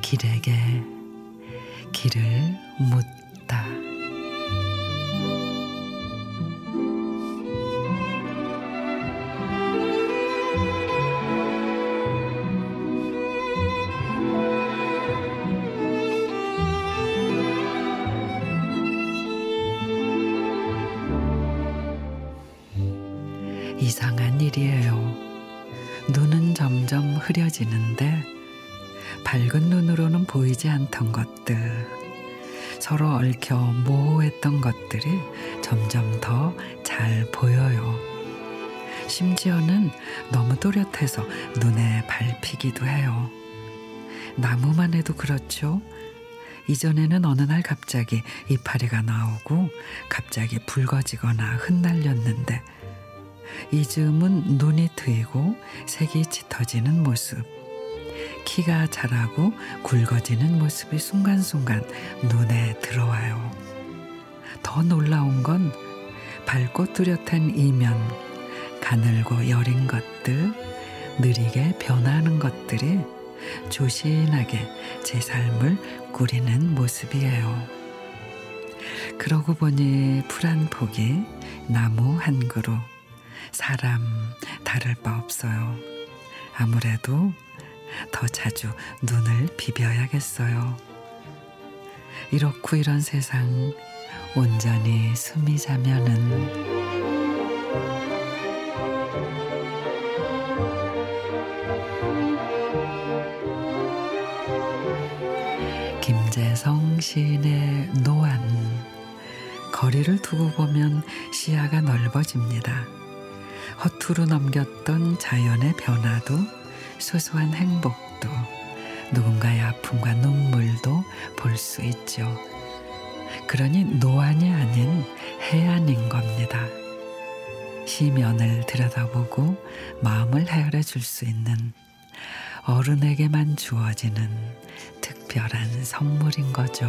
길에게 길을 묻다. 이상한 일이에요. 눈은 점점 흐려지는데 밝은 눈으로는 보이지 않던 것들, 서로 얽혀 모호했던 것들이 점점 더 잘 보여요. 심지어는 너무 또렷해서 눈에 밟히기도 해요. 나무만 해도 그렇죠. 이전에는 어느 날 갑자기 이파리가 나오고 갑자기 붉어지거나 흩날렸는데 이즈음은 눈이 트이고 색이 짙어지는 모습. 키가 자라고 굵어지는 모습이 순간순간 눈에 들어와요. 더 놀라운 건 밝고 뚜렷한 이면, 가늘고 여린 것들, 느리게 변하는 것들이 조신하게 제 삶을 꾸리는 모습이에요. 그러고 보니 풀한 포기, 나무 한 그루, 사람 다를 바 없어요. 아무래도 더 자주 눈을 비벼야겠어요. 이렇고 이런 세상 온전히 숨이 자면은 김재성 시인의 노안 거리를 두고 보면 시야가 넓어집니다. 허투루 넘겼던 자연의 변화도 소소한 행복도 누군가의 아픔과 눈물도 볼 수 있죠. 그러니 노안이 아닌 해안인 겁니다. 시면을 들여다보고 마음을 헤아려 줄 수 있는 어른에게만 주어지는 특별한 선물인 거죠.